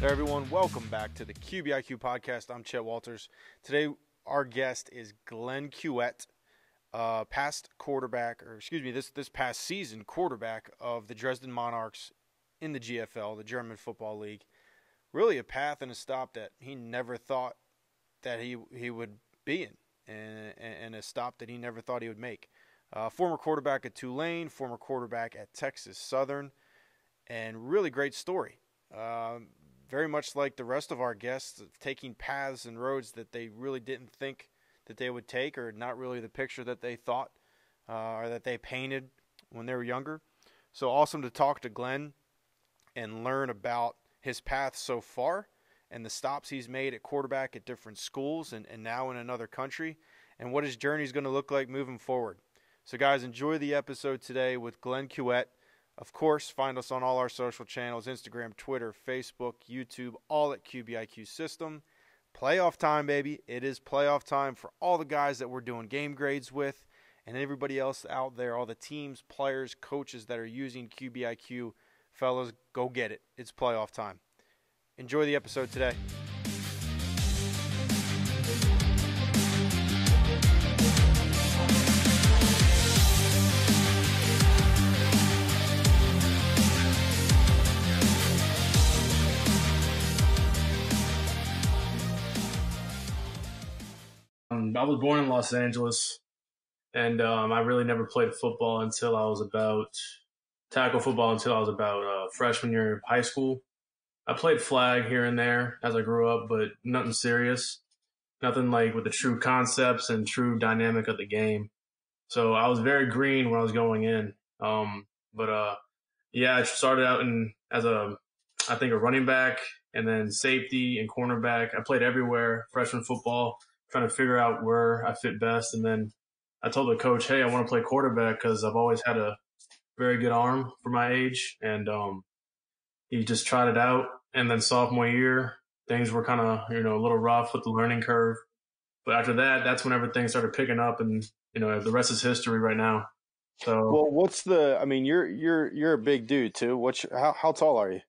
There, everyone. Welcome back to the QBIQ podcast. I'm Chet Walters. Today, our guest is Glenn Cuiellette, uh, past quarterback, or excuse me, this this past season quarterback of the Dresden Monarchs in the GFL, the German Football League. Really, a path and a stop that he never thought that he he would be in, and, and a stop that he never thought he would make. Uh, former quarterback at Tulane, former quarterback at Texas Southern, and really great story. Um, very much like the rest of our guests, taking paths and roads that they really didn't think that they would take, or not really the picture that they thought uh, or that they painted when they were younger. So awesome to talk to Glenn and learn about his path so far and the stops he's made at quarterback at different schools and, and now in another country and what his journey is going to look like moving forward. So, guys, enjoy the episode today with Glenn Cuiellette. Of course, find us on all our social channels Instagram, Twitter, Facebook, YouTube, all at QBIQ System. Playoff time, baby. It is playoff time for all the guys that we're doing game grades with and everybody else out there, all the teams, players, coaches that are using QBIQ. Fellas, go get it. It's playoff time. Enjoy the episode today. Um, I was born in Los Angeles, and um, I really never played football until I was about tackle football until I was about uh, freshman year of high school. I played flag here and there as I grew up, but nothing serious, nothing like with the true concepts and true dynamic of the game. So I was very green when I was going in. Um, but uh, yeah, I started out in as a I think a running back and then safety and cornerback. I played everywhere, freshman football trying to figure out where I fit best. And then I told the coach, hey, I want to play quarterback because I've always had a very good arm for my age. And um, he just tried it out. And then sophomore year, things were kind of, you know, a little rough with the learning curve. But after that, that's when everything started picking up. And, you know, the rest is history right now. So, well, what's the? I mean, you're you're you're a big dude too. What's how how tall are you?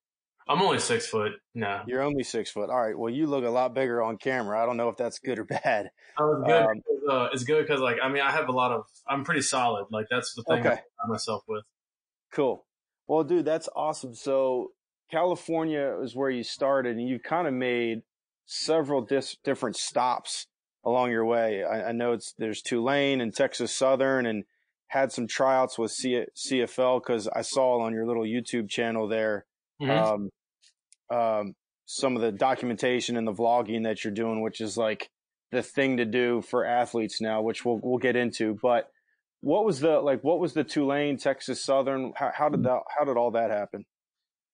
I'm only six foot No, You're only six foot. All right. Well, you look a lot bigger on camera. I don't know if that's good or bad. Oh, it's good. Um, because, uh, it's good because, like, I mean, I have a lot of. I'm pretty solid. Like, that's the thing okay. I myself with. Cool. Well, dude, that's awesome. So, California is where you started, and you've kind of made several dis- different stops along your way. I, I, know it's there's Tulane and Texas Southern, and had some tryouts with C- CFL because I saw on your little YouTube channel there mm-hmm. um, um, some of the documentation and the vlogging that you're doing, which is like the thing to do for athletes now, which we'll we'll get into. But what was the like? What was the Tulane, Texas Southern? How, how did that? How did all that happen?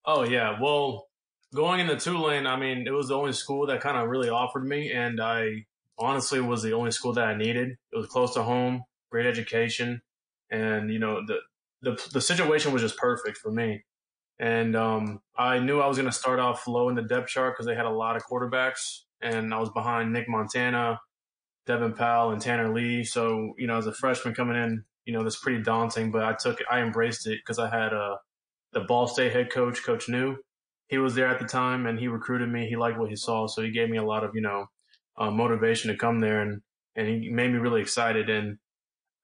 Oh yeah, well, going into Tulane, I mean, it was the only school that kind of really offered me, and I honestly was the only school that I needed. It was close to home, great education, and you know the the the situation was just perfect for me. And um, I knew I was going to start off low in the depth chart because they had a lot of quarterbacks, and I was behind Nick Montana, Devin Powell, and Tanner Lee. So you know, as a freshman coming in, you know, that's pretty daunting. But I took, I embraced it because I had uh, the Ball State head coach, Coach Neu. He was there at the time, and he recruited me. He liked what he saw, so he gave me a lot of you know uh, motivation to come there, and and he made me really excited. And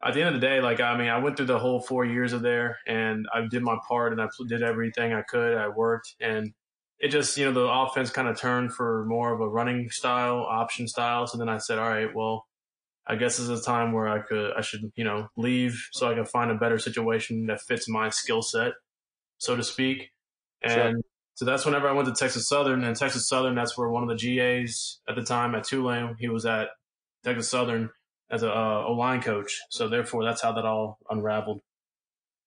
at the end of the day, like I mean, I went through the whole four years of there, and I did my part, and I did everything I could. I worked, and it just you know the offense kind of turned for more of a running style, option style. So then I said, all right, well, I guess this is a time where I could I should you know leave so I can find a better situation that fits my skill set, so to speak. And sure. so that's whenever I went to Texas Southern, and Texas Southern, that's where one of the GAs at the time at Tulane, he was at Texas Southern as a uh, O line coach. So therefore, that's how that all unraveled.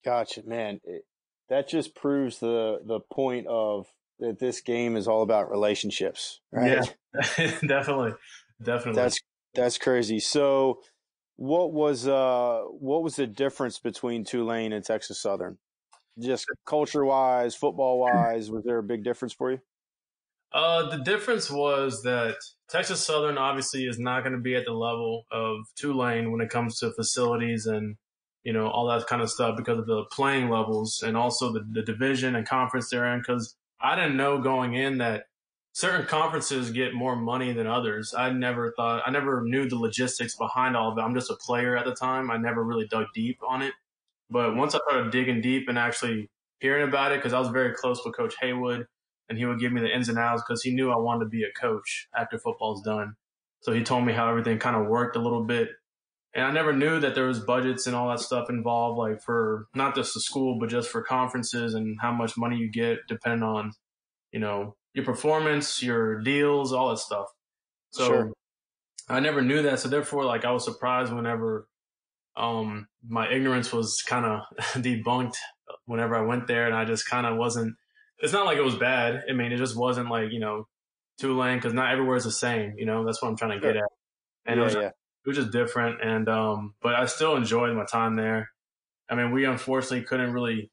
Gotcha, man. It, that just proves the the point of that this game is all about relationships, right? Yeah, definitely, definitely. That's that's crazy. So, what was uh what was the difference between Tulane and Texas Southern? Just culture wise, football wise, was there a big difference for you? Uh, the difference was that Texas Southern obviously is not going to be at the level of Tulane when it comes to facilities and you know all that kind of stuff because of the playing levels and also the, the division and conference they're in. Because I didn't know going in that certain conferences get more money than others. I never thought, I never knew the logistics behind all of it. I'm just a player at the time. I never really dug deep on it. But once I started digging deep and actually hearing about it, because I was very close with Coach Haywood, and he would give me the ins and outs because he knew I wanted to be a coach after football's done. So he told me how everything kind of worked a little bit. And I never knew that there was budgets and all that stuff involved, like for not just the school, but just for conferences and how much money you get depending on, you know, your performance, your deals, all that stuff. So sure. I never knew that. So therefore, like I was surprised whenever um, my ignorance was kind of debunked whenever I went there, and I just kind of wasn't. It's not like it was bad. I mean, it just wasn't like you know Tulane because not everywhere is the same. You know, that's what I'm trying to get at. And yeah, it, was, yeah. it was just different. And um, but I still enjoyed my time there. I mean, we unfortunately couldn't really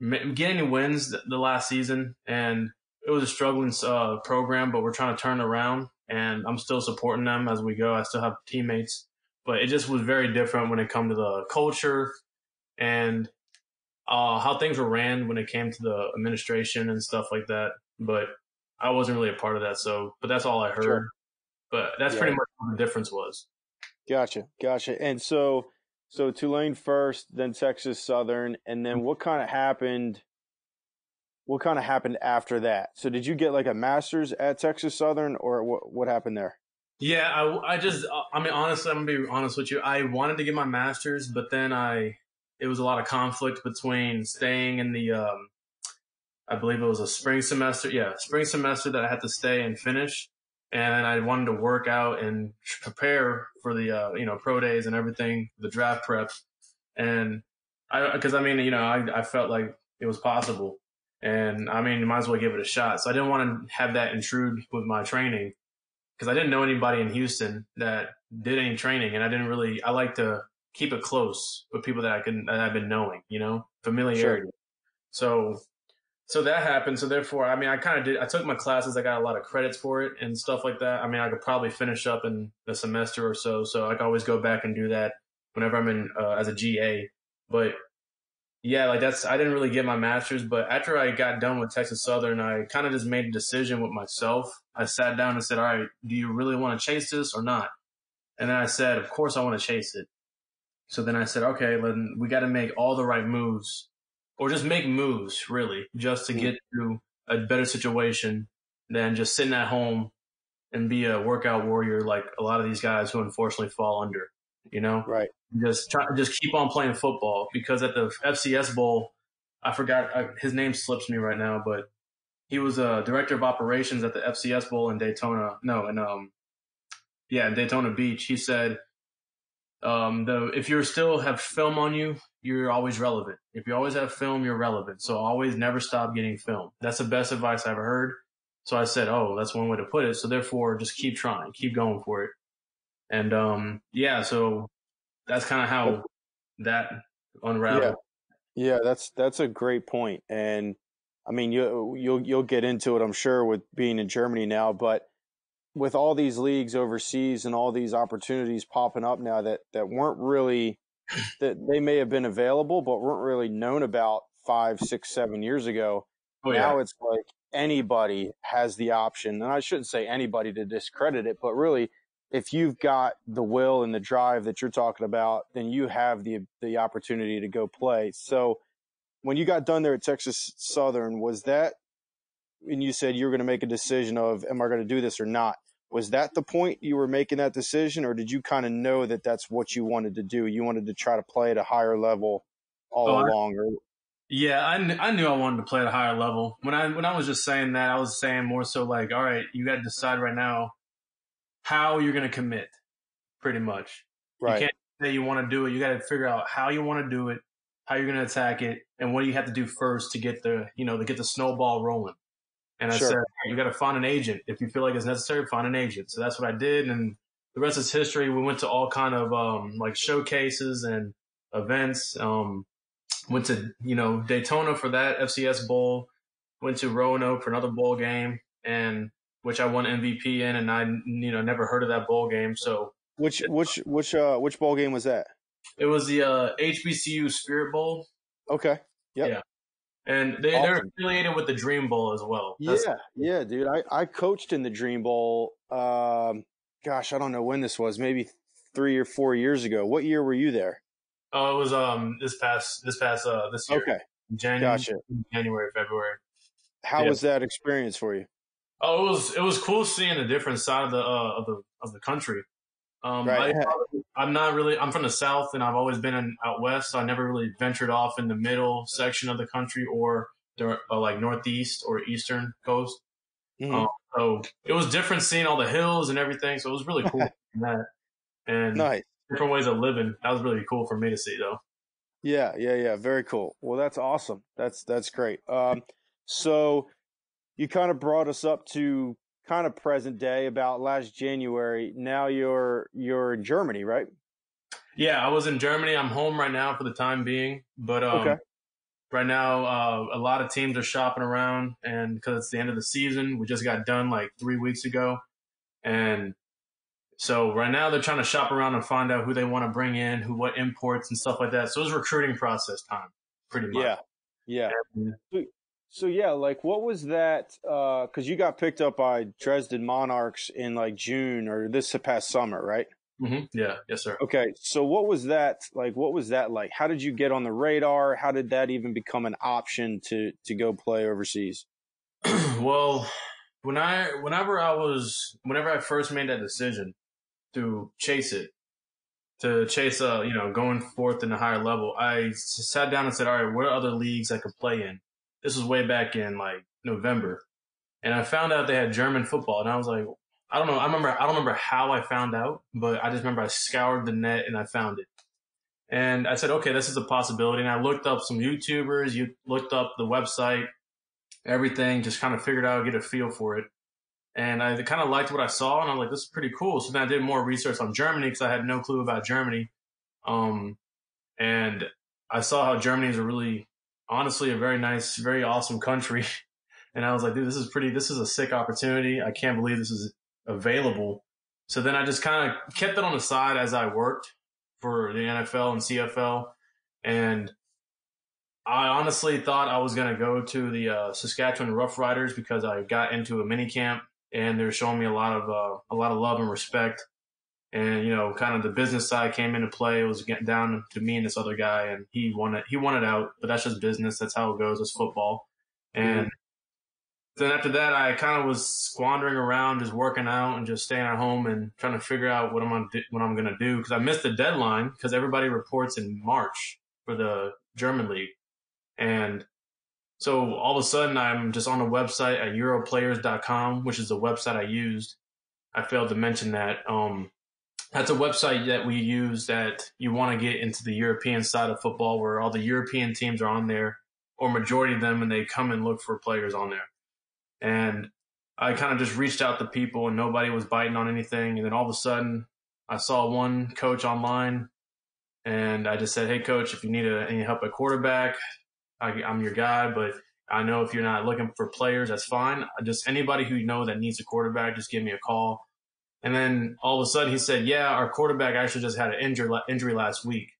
get any wins the last season, and it was a struggling uh, program. But we're trying to turn around, and I'm still supporting them as we go. I still have teammates but it just was very different when it come to the culture and uh, how things were ran when it came to the administration and stuff like that. But I wasn't really a part of that, so but that's all I heard. Sure. But that's yeah. pretty much what the difference was. Gotcha, gotcha. And so, so Tulane first, then Texas Southern, and then what kind of happened? What kind of happened after that? So, did you get like a master's at Texas Southern, or what? What happened there? Yeah, I, I just, I mean, honestly, I'm gonna be honest with you. I wanted to get my master's, but then I, it was a lot of conflict between staying in the, um, I believe it was a spring semester. Yeah, spring semester that I had to stay and finish, and I wanted to work out and prepare for the, uh, you know, pro days and everything, the draft prep, and I, because I mean, you know, I, I felt like it was possible, and I mean, might as well give it a shot. So I didn't want to have that intrude with my training because I didn't know anybody in Houston that did any training, and I didn't really. I like to keep it close with people that I can that I've been knowing, you know, familiarity. Sure. So, so that happened. So therefore, I mean, I kind of did. I took my classes. I got a lot of credits for it and stuff like that. I mean, I could probably finish up in a semester or so. So I can always go back and do that whenever I'm in uh, as a GA. But yeah, like that's I didn't really get my master's, but after I got done with Texas Southern, I kind of just made a decision with myself. I sat down and said, "All right, do you really want to chase this or not?" And then I said, "Of course I want to chase it." So then I said, "Okay, then we got to make all the right moves, or just make moves, really, just to get to a better situation than just sitting at home and be a workout warrior like a lot of these guys who unfortunately fall under." You know, right? just try, just keep on playing football because at the FCS Bowl, I forgot I, his name slips me right now, but he was a director of operations at the FCS Bowl in Daytona. No, in um, yeah, in Daytona Beach. He said, um, though, if you still have film on you, you're always relevant. If you always have film, you're relevant. So always never stop getting film. That's the best advice I've ever heard. So I said, oh, that's one way to put it. So therefore, just keep trying, keep going for it. And um, yeah, so that's kind of how that unraveled. Yeah. yeah, that's that's a great point, and I mean you you'll you'll get into it, I'm sure, with being in Germany now, but with all these leagues overseas and all these opportunities popping up now that that weren't really that they may have been available but weren't really known about five, six, seven years ago. Oh, yeah. Now it's like anybody has the option, and I shouldn't say anybody to discredit it, but really if you've got the will and the drive that you're talking about, then you have the the opportunity to go play. So when you got done there at Texas Southern, was that and you said you were going to make a decision of am I going to do this or not? Was that the point you were making that decision, or did you kind of know that that's what you wanted to do? You wanted to try to play at a higher level all oh, along, or yeah, I, kn- I knew I wanted to play at a higher level. When I when I was just saying that, I was saying more so like, all right, you got to decide right now how you're going to commit, pretty much. Right. You can't say you want to do it. You got to figure out how you want to do it, how you're going to attack it, and what do you have to do first to get the you know to get the snowball rolling. And I sure. said, you got to find an agent if you feel like it's necessary. Find an agent. So that's what I did, and the rest is history. We went to all kind of um, like showcases and events. Um, went to you know Daytona for that FCS bowl. Went to Roanoke for another bowl game, and which I won MVP in, and I you know never heard of that bowl game. So which which which uh which bowl game was that? It was the uh, HBCU Spirit Bowl. Okay. Yep. Yeah. And they, awesome. they're affiliated with the Dream Bowl as well. That's yeah, yeah, dude. I I coached in the Dream Bowl. Um, gosh, I don't know when this was. Maybe three or four years ago. What year were you there? Oh, it was um this past this past uh this year. Okay, January, gotcha. January, February. How yeah. was that experience for you? Oh, it was it was cool seeing a different side of the uh, of the of the country. Um, right. I, am not really. I'm from the south, and I've always been in, out west. So I never really ventured off in the middle section of the country or the uh, like northeast or eastern coast. Mm-hmm. Um, so it was different seeing all the hills and everything. So it was really cool that and nice. different ways of living. That was really cool for me to see, though. Yeah, yeah, yeah. Very cool. Well, that's awesome. That's that's great. Um, so you kind of brought us up to kind of present day about last January. Now you're you're in Germany, right? Yeah, I was in Germany. I'm home right now for the time being, but um, okay. right now uh, a lot of teams are shopping around, and because it's the end of the season, we just got done like three weeks ago, and so right now they're trying to shop around and find out who they want to bring in, who what imports and stuff like that. So it's recruiting process time, pretty much. Yeah, yeah. And, so yeah, like what was that? Because uh, you got picked up by Dresden Monarchs in like June or this past summer, right? Mm-hmm. Yeah. Yes, sir. Okay. So what was that like? What was that like? How did you get on the radar? How did that even become an option to to go play overseas? well, when I whenever I was whenever I first made that decision to chase it, to chase uh you know going forth in a higher level, I sat down and said, all right, what other leagues I could play in? This was way back in like November, and I found out they had German football, and I was like, I don't know. I remember. I don't remember how I found out, but I just remember I scoured the net and I found it. And I said, okay, this is a possibility. And I looked up some YouTubers, you looked up the website, everything, just kind of figured out, get a feel for it. And I kind of liked what I saw, and I'm like, this is pretty cool. So then I did more research on Germany because I had no clue about Germany. Um, and I saw how Germany is a really honestly a very nice, very awesome country. And I was like, dude, this is pretty, this is a sick opportunity. I can't believe this is available. So then I just kind of kept it on the side as I worked for the NFL and CFL. And I honestly thought I was going to go to the uh, Saskatchewan Roughriders because I got into a mini camp and they're showing me a lot of uh, a lot of love and respect and you know, kind of the business side came into play. It was getting down to me and this other guy, and he wanted he wanted out, but that's just business. That's how it goes. It's football, and. Mm-hmm. Then after that, I kind of was squandering around, just working out and just staying at home and trying to figure out what I'm on, what I'm gonna do because I missed the deadline because everybody reports in March for the German league, and so all of a sudden I'm just on a website at Europlayers.com, which is the website I used. I failed to mention that. Um, that's a website that we use that you want to get into the European side of football where all the European teams are on there or majority of them and they come and look for players on there. And I kind of just reached out to people and nobody was biting on anything. And then all of a sudden I saw one coach online and I just said, Hey coach, if you need a, any help at quarterback, I, I'm your guy, but I know if you're not looking for players, that's fine. Just anybody who you know that needs a quarterback, just give me a call. And then all of a sudden he said, yeah, our quarterback actually just had an injury, injury last week.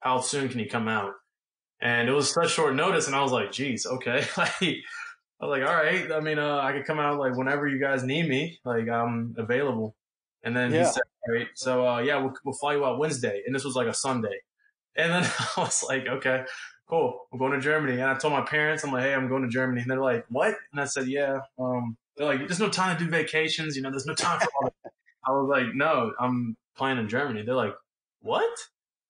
How soon can he come out? And it was such short notice. And I was like, geez, okay. like, I was like, all right. I mean, uh, I could come out like whenever you guys need me. Like I'm available. And then yeah. he said, all right. So, uh, yeah, we'll, we'll fly you out Wednesday. And this was like a Sunday. And then I was like, okay, cool. I'm going to Germany. And I told my parents, I'm like, hey, I'm going to Germany. And they're like, what? And I said, yeah. Um, they're like, there's no time to do vacations. You know, there's no time for all I was like, no, I'm playing in Germany. They're like, what?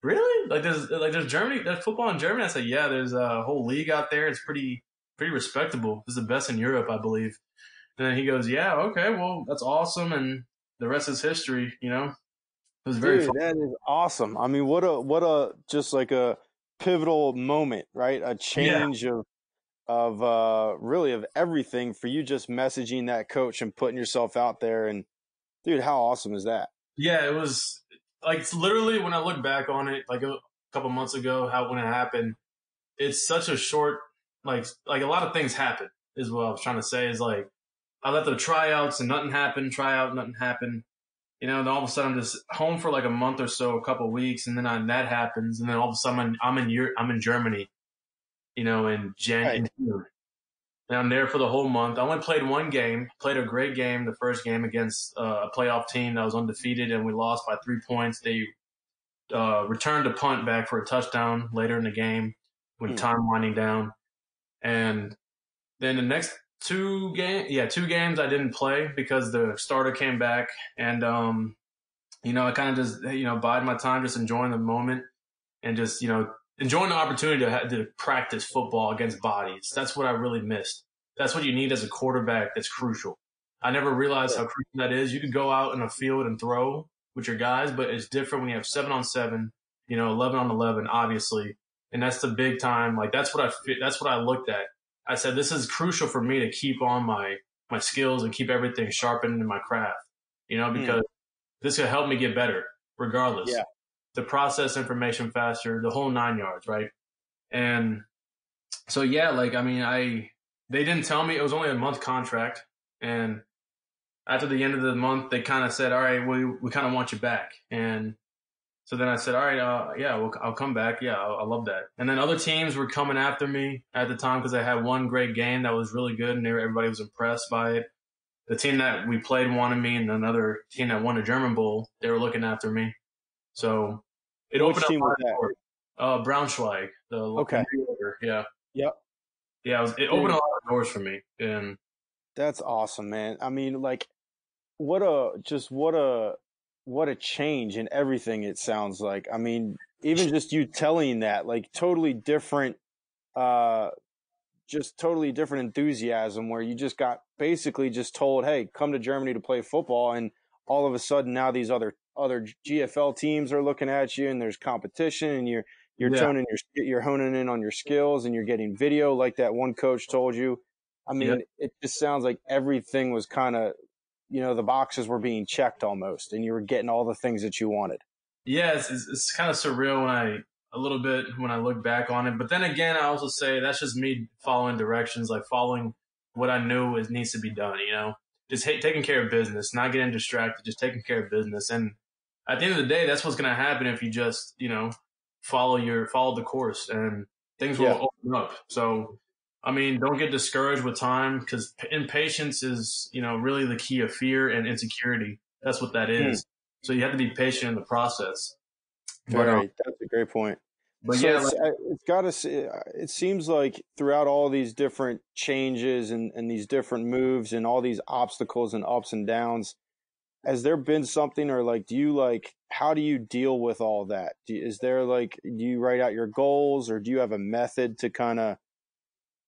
Really? Like there's like there's Germany, there's football in Germany. I said, yeah, there's a whole league out there. It's pretty pretty respectable. It's the best in Europe, I believe. And then he goes, yeah, okay, well, that's awesome, and the rest is history. You know, it was very Dude, fun. that is awesome. I mean, what a what a just like a pivotal moment, right? A change yeah. of of uh really of everything for you just messaging that coach and putting yourself out there and Dude, how awesome is that? Yeah, it was like literally when I look back on it, like a couple months ago, how when it happened, it's such a short, like like a lot of things happen. Is what I was trying to say. Is like I let the tryouts and nothing happened. Tryout, nothing happened. You know, then all of a sudden I'm just home for like a month or so, a couple weeks, and then I, that happens, and then all of a sudden I'm in Europe, I'm in Germany. you know, in Jan right. in June. And I'm there for the whole month. I only played one game, played a great game, the first game against uh, a playoff team that was undefeated, and we lost by three points. They uh, returned a punt back for a touchdown later in the game when mm. time winding down. And then the next two game, yeah, two games I didn't play because the starter came back, and um, you know, I kind of just you know bide my time, just enjoying the moment, and just you know enjoying the opportunity to, to practice football against bodies. That's what I really missed. That's what you need as a quarterback. That's crucial. I never realized how crucial that is. You could go out in a field and throw with your guys, but it's different when you have seven on seven, you know, eleven on eleven, obviously, and that's the big time. Like that's what I that's what I looked at. I said this is crucial for me to keep on my my skills and keep everything sharpened in my craft. You know, hmm. because mm. this could help me get better regardless. Yeah to process information faster, the whole nine yards, right? And so yeah, like I mean, I they didn't tell me it was only a month contract, and after the end of the month, they kind of said, "All right, we we kind of want you back." And so then I said, "All right, uh, yeah, I'll come back. Yeah, I, love that." And then other teams were coming after me at the time because I had one great game that was really good, and everybody was impressed by it. The team that we played wanted me, and another team that won the German Bowl, they were looking after me. So it Which opened team up was that? Uh, Braunschweig. The okay. Yeah. Yep. Yeah, it, was, it opened a lot of doors for me, and that's awesome, man. I mean, like, what a just what a what a change in everything. It sounds like. I mean, even just you telling that, like, totally different. Uh, just totally different enthusiasm where you just got basically just told, "Hey, come to Germany to play football," and all of a sudden now these other other GFL teams are looking at you and there's competition and you're you're yeah. toning your you're honing in on your skills and you're getting video like that one coach told you. I mean, it just sounds like everything was kind of you know the boxes were being checked almost and you were getting all the things that you wanted. Yeah, it's, it's, it's kind of surreal when I a little bit when I look back on it. But then again, I also say that's just me following directions, like following what I knew is needs to be done. You know, just hey, taking care of business, not getting distracted, just taking care of business. And at the end of the day, that's what's going to happen if you just, you know, follow your, follow the course and things will yeah. open up. So, I mean, don't get discouraged with time because impatience is, you know, really the key of fear and insecurity. That's what that is. hmm. So you have to be patient in the process. But, um, that's a great point. But so yeah, it's, like, it's got to. It seems like throughout all these different changes and, and these different moves and all these obstacles and ups and downs, has there been something or like do you like how do you deal with all that? Do, is there like do you write out your goals or do you have a method to kind of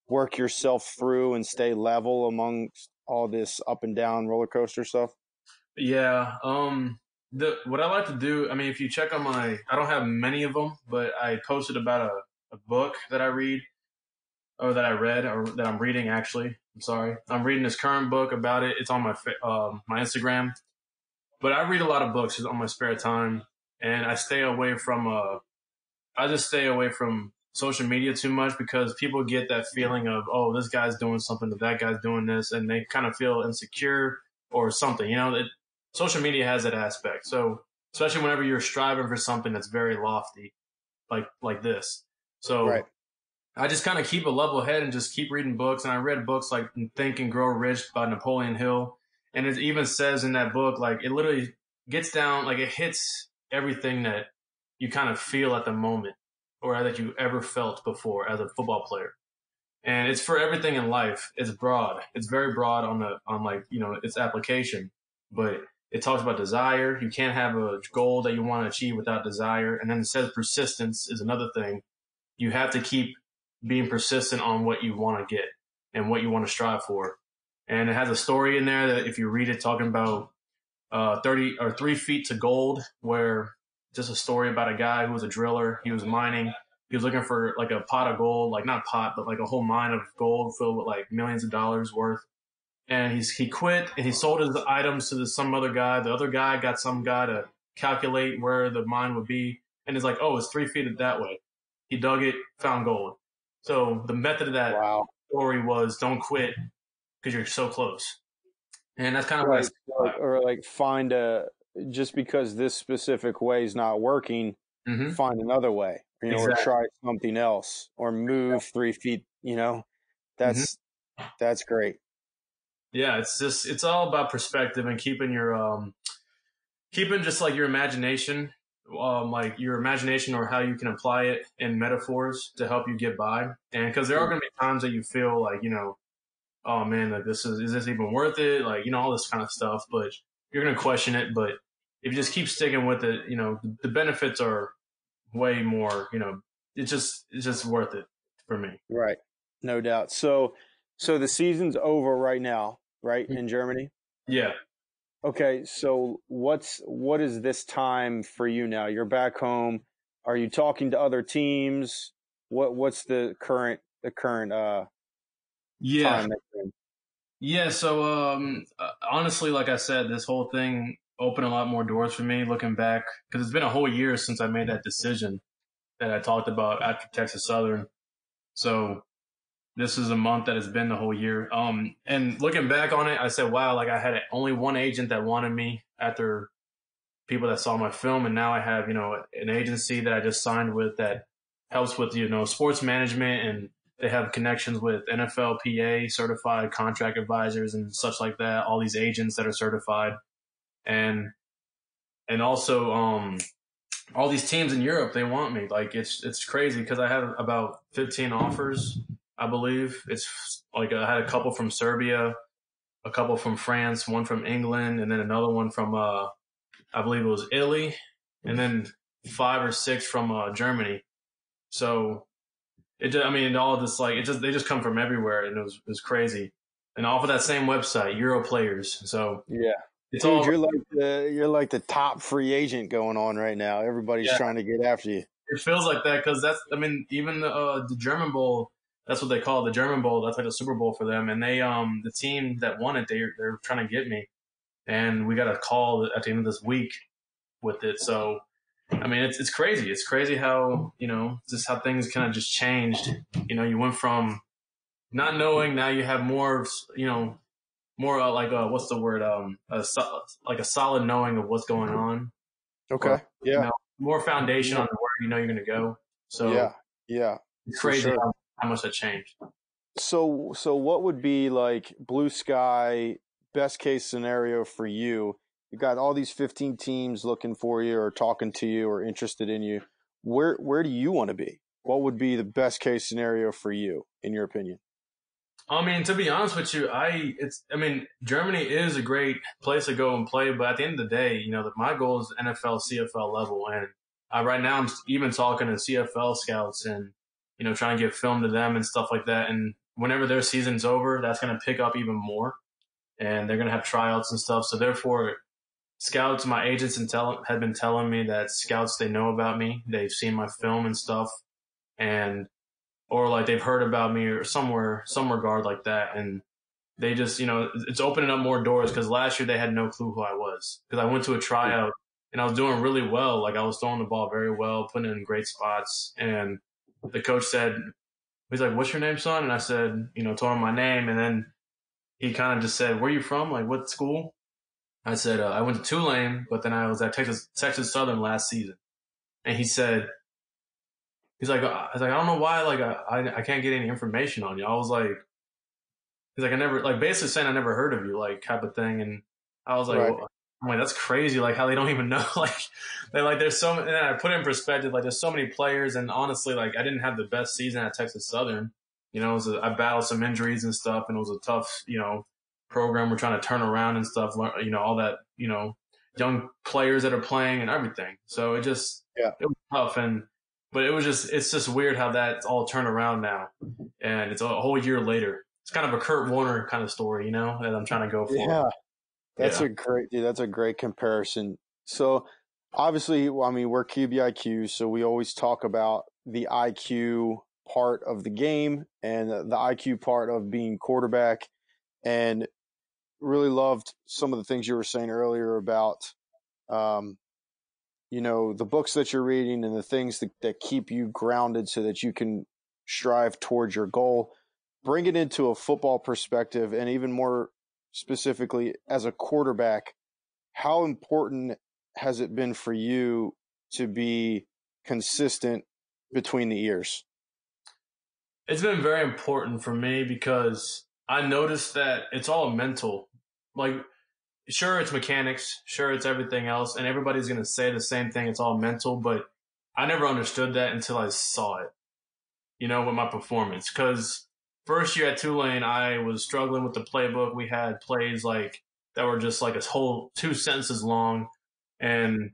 work yourself through and stay level amongst all this up and down roller coaster stuff? Yeah um the what i like to do i mean if you check on my i don't have many of them but i posted about a, a book that i read or that i read or that i'm reading actually. I'm sorry. I'm reading this current book about it. It's on my um, my instagram but I read a lot of books on my spare time, and I stay away from. Uh, I just stay away from social media too much because people get that feeling of oh this guy's doing something, that guy's doing this, and they kind of feel insecure or something. You know, it, social media has that aspect. So especially whenever you're striving for something that's very lofty, like like this. So right. I just kind of keep a level head and just keep reading books. And I read books like Think and Grow Rich by Napoleon Hill. And it even says in that book, like it literally gets down, like it hits everything that you kind of feel at the moment or that you ever felt before as a football player. And it's for everything in life. It's broad. It's very broad on the, on like, you know, its application, but it talks about desire. You can't have a goal that you want to achieve without desire. And then it says persistence is another thing. You have to keep being persistent on what you want to get and what you want to strive for and it has a story in there that if you read it, talking about uh, thirty or three feet to gold, where just a story about a guy who was a driller. He was mining. He was looking for like a pot of gold, like not pot, but like a whole mine of gold filled with like millions of dollars worth. And he's he quit and he sold his items to some other guy. The other guy got some guy to calculate where the mine would be, and he's like, "Oh, it's three feet that way." He dug it, found gold. So the method of that wow. story was don't quit, because you're so close. And that's kind of right. like, or like find a just because this specific way is not working, mm-hmm. find another way you know, exactly. or try something else, or move three feet. You know, mm-hmm. that's mm-hmm. that's great. Yeah, it's just it's all about perspective and keeping your um keeping just like your imagination um, like your imagination or how you can apply it in metaphors to help you get by. And because there are going to be times that you feel like, you know, oh man, like this is, is this even worth it? Like, you know, all this kind of stuff, but you're going to question it. But if you just keep sticking with it, you know, the, the benefits are way more, you know, it's just, it's just worth it for me. Right. No doubt. So, so the season's over right now, right? Mm-hmm. In Germany? Yeah. Okay, so what's what is this time for you now? You're back home. Are you talking to other teams? What what's the current the current uh yeah yeah so um uh, honestly like i said this whole thing opened a lot more doors for me looking back because it's been a whole year since i made that decision that i talked about after texas southern so this is a month that has been the whole year. Um, and looking back on it, I said, wow, like I had only one agent that wanted me after people that saw my film. And now I have, you know, an agency that I just signed with that helps with, you know, sports management and they have connections with NFLPA certified contract advisors and such like that. All these agents that are certified and, and also, um, all these teams in Europe, they want me. Like it's, it's crazy because I have about 15 offers I believe. It's like I had a couple from Serbia, a couple from France, one from England, and then another one from uh, I believe it was Italy, and then five or six from uh, Germany. So it, I mean, all this like it just they just come from everywhere, and it was it was crazy. And off of that same website, Europlayers. So yeah, it's Dude, all, you're like the you're like the top free agent going on right now. Everybody's yeah. trying to get after you. It feels like that because that's I mean even the uh, the German Bowl that's what they call it, the German Bowl. That's like the Super Bowl for them. And they, um, the team that won it, they they're trying to get me, and we got a call at the end of this week with it. So, I mean, it's it's crazy. It's crazy how you know just how things kind of just changed. You know, you went from not knowing now you have more, you know, more uh, like a, what's the word, um, a, like a solid knowing of what's going on. Okay. Or, yeah. You know, more foundation on the where you know you're going to go. So yeah, yeah, it's crazy sure. how how much that changed. So, so what would be like blue sky best case scenario for you? You got all these 15 teams looking for you or talking to you or interested in you. Where where do you want to be? What would be the best case scenario for you, in your opinion? I mean, to be honest with you, I it's I mean, Germany is a great place to go and play, but at the end of the day, you know, my goal is NFL, CFL level, and uh, right now I'm even talking to CFL scouts and you know, trying to get film to them and stuff like that. And whenever their season's over, that's going to pick up even more and they're going to have tryouts and stuff. So therefore, scouts, my agents and tell, had been telling me that scouts, they know about me. They've seen my film and stuff and, or like they've heard about me or somewhere, some regard like that. And they just, you know, it's opening up more doors because last year they had no clue who I was because I went to a tryout and I was doing really well. Like I was throwing the ball very well, putting in great spots and the coach said, he's like, what's your name, son? And I said, you know, told him my name. And then he kind of just said, where are you from? Like, what school? I said, uh, I went to Tulane, but then I was at Texas, Texas Southern last season. And he said, he's like, I was like, I don't know why, like, I, I can't get any information on you. I was like, he's like, I never, like, basically saying I never heard of you, like, type of thing. And I was like, right. well, I'm like, that's crazy. Like how they don't even know. like they like there's so and I put it in perspective. Like there's so many players, and honestly, like I didn't have the best season at Texas Southern. You know, it a, I battled some injuries and stuff, and it was a tough, you know, program. We're trying to turn around and stuff. You know, all that, you know, young players that are playing and everything. So it just, yeah, it was tough. And but it was just, it's just weird how that's all turned around now, and it's a whole year later. It's kind of a Kurt Warner kind of story, you know, that I'm trying to go for. Yeah. That's yeah. a great, dude, that's a great comparison. So obviously, I mean, we're QBIQ, so we always talk about the IQ part of the game and the IQ part of being quarterback. And really loved some of the things you were saying earlier about, um, you know, the books that you're reading and the things that, that keep you grounded so that you can strive towards your goal. Bring it into a football perspective and even more specifically as a quarterback, how important has it been for you to be consistent between the ears? It's been very important for me because I noticed that it's all mental. Like, sure, it's mechanics, sure, it's everything else, and everybody's going to say the same thing. It's all mental, but I never understood that until I saw it, you know, with my performance. Because first year at Tulane, I was struggling with the playbook. We had plays like that were just like a whole two sentences long. And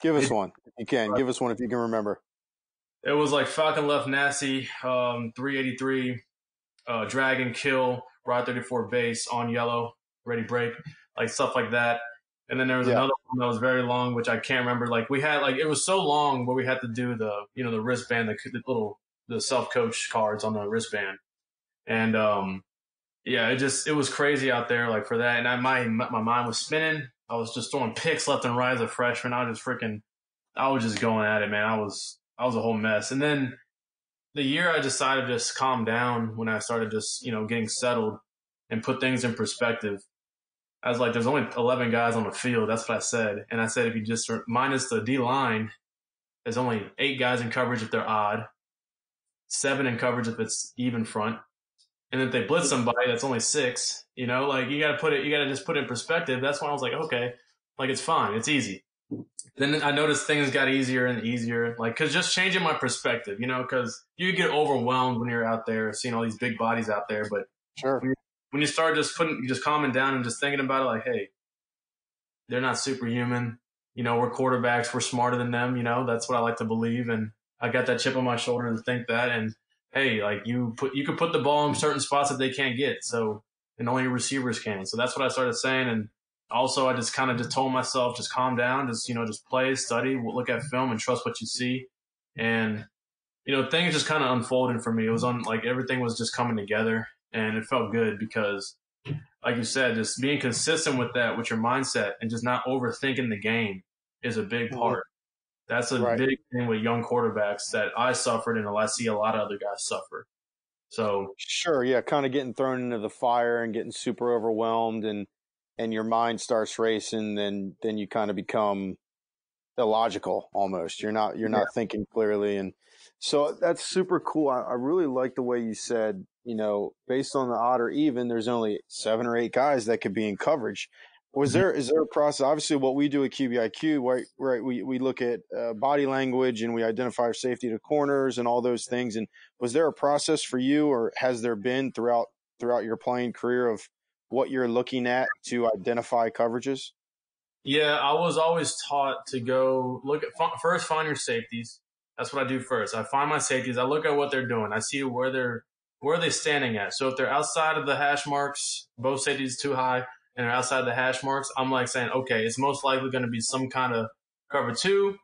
give us it, one if you can. Uh, give us one if you can remember. It was like Falcon left Nasty, um, 383, uh, Dragon kill, Rod 34 base on yellow, ready break, like stuff like that. And then there was yeah. another one that was very long, which I can't remember. Like we had, like it was so long where we had to do the, you know, the wristband, the, the little, the self coach cards on the wristband, and um, yeah, it just it was crazy out there, like for that. And I, my my mind was spinning. I was just throwing picks left and right as a freshman. I was just freaking, I was just going at it, man. I was I was a whole mess. And then the year I decided to just calm down when I started just you know getting settled and put things in perspective. I was like, there's only 11 guys on the field. That's what I said. And I said, if you just minus the D line, there's only eight guys in coverage if they're odd, seven in coverage if it's even front. And if they blitz somebody, that's only six. You know, like you got to put it, you got to just put it in perspective. That's why I was like, okay, like it's fine. It's easy. Then I noticed things got easier and easier, like, cause just changing my perspective, you know, cause you get overwhelmed when you're out there seeing all these big bodies out there. But sure when you start just putting, just calming down and just thinking about it, like, hey, they're not superhuman. You know, we're quarterbacks. We're smarter than them. You know, that's what I like to believe. And I got that chip on my shoulder to think that. And hey, like you put, you could put the ball in certain spots that they can't get. So, and only receivers can. So that's what I started saying. And also, I just kind of just told myself, just calm down, just, you know, just play, study, look at film and trust what you see. And, you know, things just kind of unfolded for me. It was on like everything was just coming together and it felt good because like you said just being consistent with that with your mindset and just not overthinking the game is a big mm-hmm. part that's a right. big thing with young quarterbacks that i suffered and i see a lot of other guys suffer so sure yeah kind of getting thrown into the fire and getting super overwhelmed and and your mind starts racing then then you kind of become illogical almost you're not you're not yeah. thinking clearly and so that's super cool I, I really like the way you said you know, based on the odd or even, there's only seven or eight guys that could be in coverage. Was mm-hmm. there is there a process? Obviously, what we do at QBIQ, right? Right, we we look at uh, body language and we identify our safety to corners and all those things. And was there a process for you, or has there been throughout throughout your playing career of what you're looking at to identify coverages? Yeah, I was always taught to go look at first find your safeties. That's what I do first. I find my safeties. I look at what they're doing. I see where they're where are they standing at? So if they're outside of the hash marks, both safeties too high, and they're outside the hash marks, I'm like saying, okay, it's most likely going to be some kind of cover two,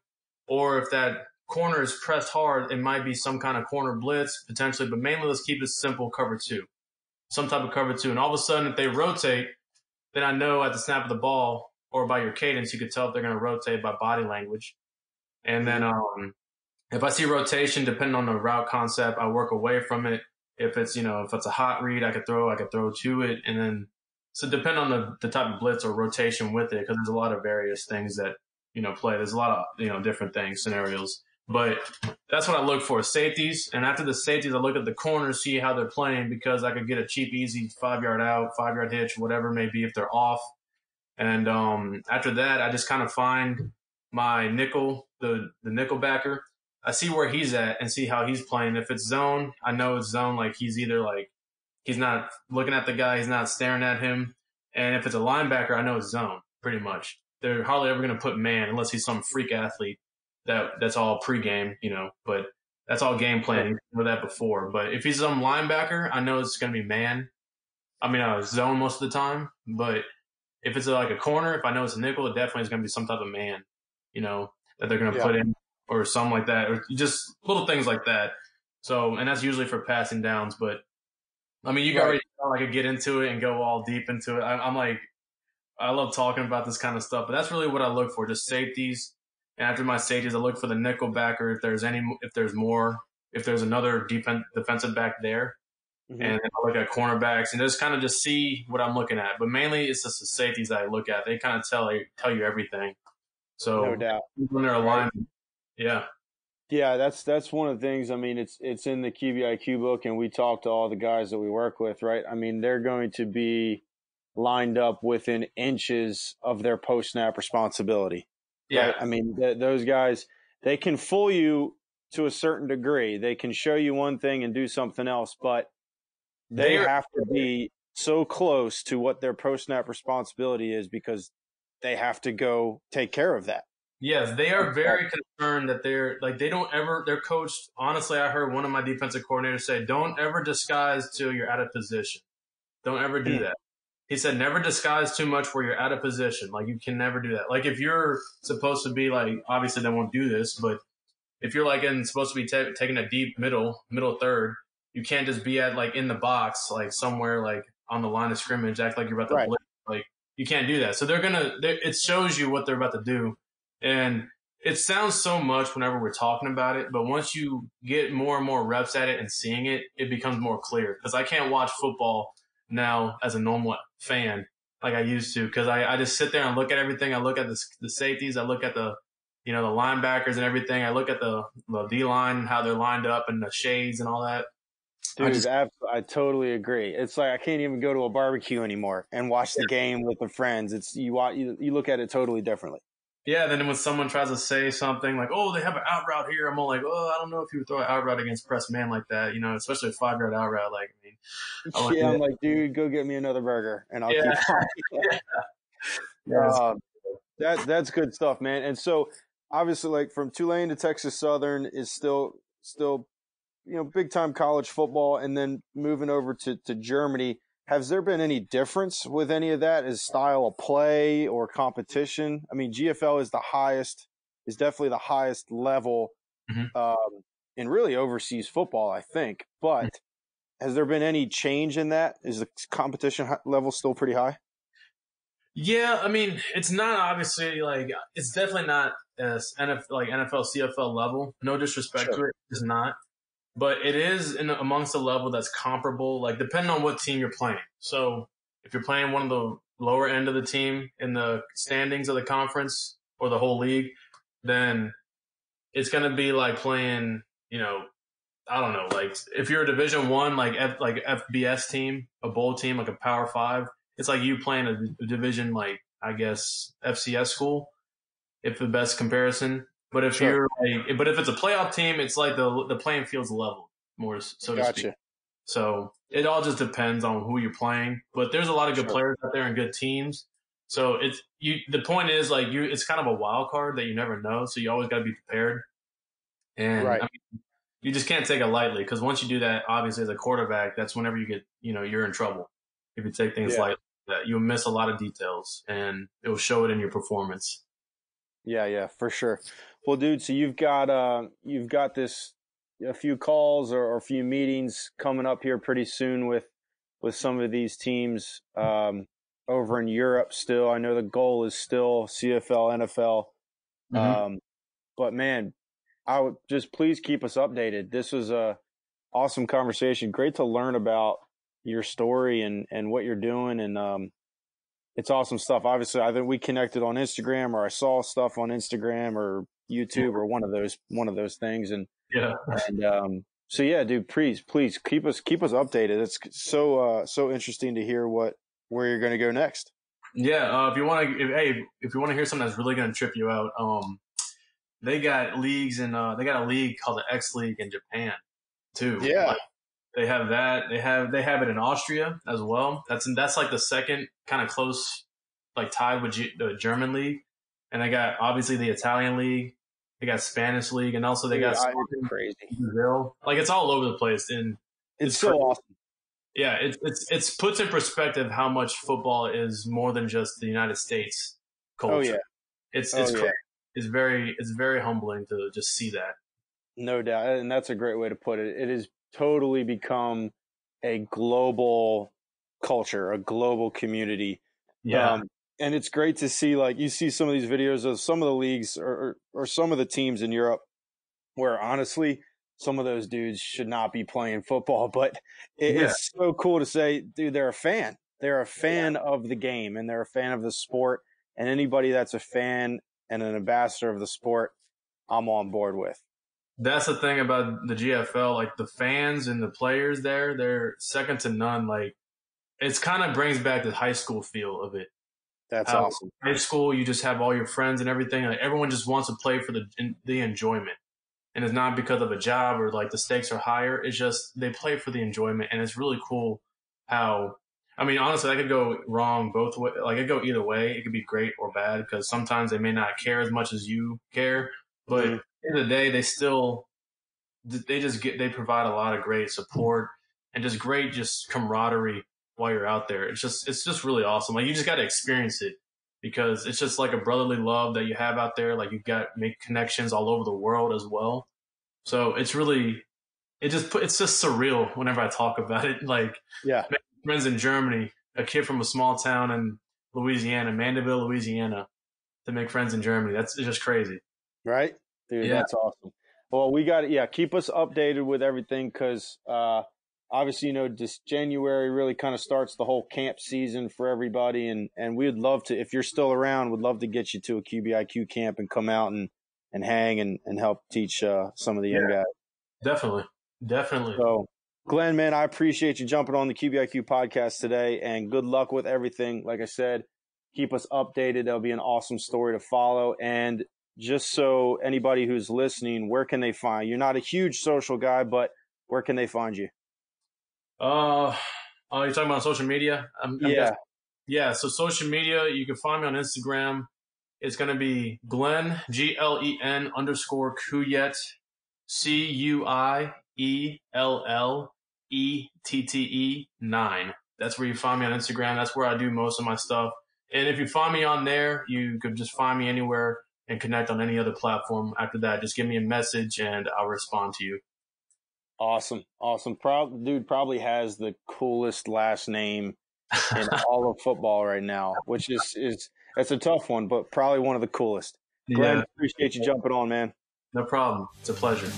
or if that corner is pressed hard, it might be some kind of corner blitz potentially, but mainly let's keep it simple cover two, some type of cover two. And all of a sudden, if they rotate, then I know at the snap of the ball or by your cadence, you could tell if they're going to rotate by body language. And then um, if I see rotation, depending on the route concept, I work away from it if it's you know if it's a hot read, I could throw I could throw to it, and then so depend on the the type of blitz or rotation with it because there's a lot of various things that you know play. There's a lot of you know different things scenarios, but that's what I look for safeties. And after the safeties, I look at the corners, see how they're playing because I could get a cheap, easy five yard out, five yard hitch, whatever it may be if they're off. And um, after that, I just kind of find my nickel, the the nickel backer, I see where he's at and see how he's playing. If it's zone, I know it's zone. Like he's either like he's not looking at the guy, he's not staring at him. And if it's a linebacker, I know it's zone pretty much. They're hardly ever going to put man unless he's some freak athlete. That that's all pregame, you know. But that's all game planning. Know that before. But if he's some linebacker, I know it's going to be man. I mean, uh, zone most of the time. But if it's like a corner, if I know it's a nickel, it definitely is going to be some type of man. You know that they're going to yeah. put in or something like that, or just little things like that. So, and that's usually for passing downs. But I mean, you right. already I could get into it and go all deep into it. I, I'm like, I love talking about this kind of stuff, but that's really what I look for: just safeties. And after my safeties, I look for the nickel backer if there's any, if there's more, if there's another defensive back there. Mm-hmm. And I look at cornerbacks and just kind of just see what I'm looking at. But mainly, it's just the safeties that I look at. They kind of tell tell you everything. So no doubt when they're aligned, yeah. Yeah, that's that's one of the things. I mean, it's it's in the QBIQ book, and we talk to all the guys that we work with, right? I mean, they're going to be lined up within inches of their post snap responsibility. Yeah, right? I mean, th- those guys they can fool you to a certain degree. They can show you one thing and do something else, but they They're- have to be so close to what their post snap responsibility is because they have to go take care of that. Yes, they are very concerned that they're like they don't ever they're coached. Honestly, I heard one of my defensive coordinators say, "Don't ever disguise till you're out of position. Don't ever do Hmm. that." He said, "Never disguise too much where you're out of position. Like you can never do that. Like if you're supposed to be like obviously they won't do this, but if you're like in supposed to be ta taking a deep middle middle third, you can't just be at like in the box like somewhere like on the line of scrimmage, act like you're about to Right. blitz. Like you can't do that. So they're gonna. They, it shows you what they're about to do, and it sounds so much whenever we're talking about it. But once you get more and more reps at it and seeing it, it becomes more clear. Because I can't watch football now as a normal fan like I used to. Because I, I just sit there and look at everything. I look at the the safeties. I look at the you know the linebackers and everything. I look at the the D line, how they're lined up, and the shades and all that. I Dude, just- I, I totally agree. It's like I can't even go to a barbecue anymore and watch the game with the friends. It's you, you look at it totally differently. Yeah, then when someone tries to say something like, "Oh, they have an out route here," I'm all like, "Oh, I don't know if you would throw an out route against press man like that, you know, especially a five yard out route." Like, I mean, I like yeah, I'm like, dude, go get me another burger and I'll Yeah. keep going. Yes. Um, that that's good stuff, man. And so obviously, like from Tulane to Texas Southern is still still you know big time college football, and then moving over to to Germany. Has there been any difference with any of that? Is style of play or competition? I mean, GFL is the highest, is definitely the highest level Mhm. um, in really overseas football, I think. But has there been any change in that? Is the competition level still pretty high? yeah, I mean, it's not obviously like it's definitely not as NFL like NFL CFL level. No disrespect Sure. to it, it's not, but it is in amongst a level that's comparable. Like depending on what team you're playing. So if you're playing one of the lower end of the team in the standings of the conference or the whole league, then it's going to be like playing, you know, I don't know, like if you're a Division One, like F, like FBS team, a bowl team, like a Power Five, it's like you playing a, a division, like I guess FCS school, if the best comparison. But if Sure. you're like, but if it's a playoff team, it's like the the playing field's level more, so to speak. So it all just depends on who you're playing. But there's a lot of good Sure. players out there and good teams. So it's you. The point is like you. It's kind of a wild card that you never know. So you always got to be prepared. And Right. I mean, you just can't take it lightly because once you do that, obviously as a quarterback, that's whenever you get you know you're in trouble. If you take things Yeah. lightly, that you'll miss a lot of details and it will show it in your performance. Yeah, yeah, for sure. Well, dude, so you've got uh, you've got this a few calls or, or a few meetings coming up here pretty soon with with some of these teams um, over in Europe. Still, I know the goal is still CFL, NFL. Mhm. Um, but man, I would just please keep us updated. This was a awesome conversation. Great to learn about your story and and what you're doing and um it's awesome stuff. Obviously, I think we connected on Instagram or I saw stuff on Instagram or YouTube or one of those one of those things and yeah. and um so yeah, dude, please please keep us keep us updated. It's so uh so interesting to hear what where you're going to go next. Yeah, uh, if you want to, if, hey, if you want to hear something that's really going to trip you out, um, they got leagues and uh, they got a league called the X League in Japan too. Yeah. Like, they have that. They have they have it in Austria as well. That's that's like the second kind of close, like tied with G- the German league, and they got obviously the Italian league. They got Spanish league, and also they Dude, got crazy. Brazil. Like it's all over the place, and It's, It's so crazy. awesome. yeah, it's it's it's puts in perspective how much football is more than just the United States culture. Oh yeah, It's Oh, it's yeah. it's very it's very humbling to just see that. no doubt, and that's a great way to put it. It has totally become a global culture, a global community. Yeah. Um, and it's great to see, like, you see some of these videos of some of the leagues or, or, some of the teams in Europe where honestly, some of those dudes should not be playing football, but it, Yeah. it's so cool to say, dude, they're a fan. They're a fan of the game and they're a fan of the sport. And anybody that's a fan and an ambassador of the sport, I'm on board with. that's the thing about the GFL. Like the fans and the players there, they're second to none. Like it's kind of brings back the high school feel of it. That's How awesome. High school, you just have all your friends and everything. Like everyone just wants to play for the the enjoyment, and it's not because of a job or like the stakes are higher. It's just they play for the enjoyment, and it's really cool how. I mean, honestly, I could go wrong both way. Like it could go either way. It could be great or bad because sometimes they may not care as much as you care, but mm-hmm of the day, they still they just get they provide a lot of great support and just great just camaraderie while you're out there. It's just it's just really awesome. Like you just got to experience it because it's just like a brotherly love that you have out there. Like you've got make connections all over the world as well. So it's really it just it's just surreal whenever I talk about it. Like yeah, friends in Germany, a kid from a small town in Louisiana, Mandeville, Louisiana, to make friends in Germany. That's just crazy. Right. Dude, yeah. that's awesome. Well, we got yeah, keep us updated with everything because uh, obviously, you know, this January really kind of starts the whole camp season for everybody, and and we'd love to if you're still around, would love to get you to a QBIQ camp and come out and and hang and and help teach uh, some of the young guys. Definitely, definitely. So, Glenn, man, I appreciate you jumping on the QBIQ podcast today, and good luck with everything. Like I said, keep us updated. That'll be an awesome story to follow. And just so anybody who's listening, where can they find? you? You're not a huge social guy, but where can they find you? Uh, are uh, you talking about social media? I'm, I'm yeah. Guessing. Yeah. So social media, you can find me on Instagram. It's going to be Glenn, G L E N underscore Cuiellette, C U I E L L E T T E nine. That's where you find me on Instagram. That's where I do most of my stuff. And if you find me on there, you could just find me anywhere and connect on any other platform after that. Just give me a message and I'll respond to you. Awesome. Awesome. Pro- dude probably has the coolest last name in all of football right now, which is, is, it's a tough one, but probably one of the coolest. Glenn, yeah. appreciate you jumping on, man. No problem. It's a pleasure.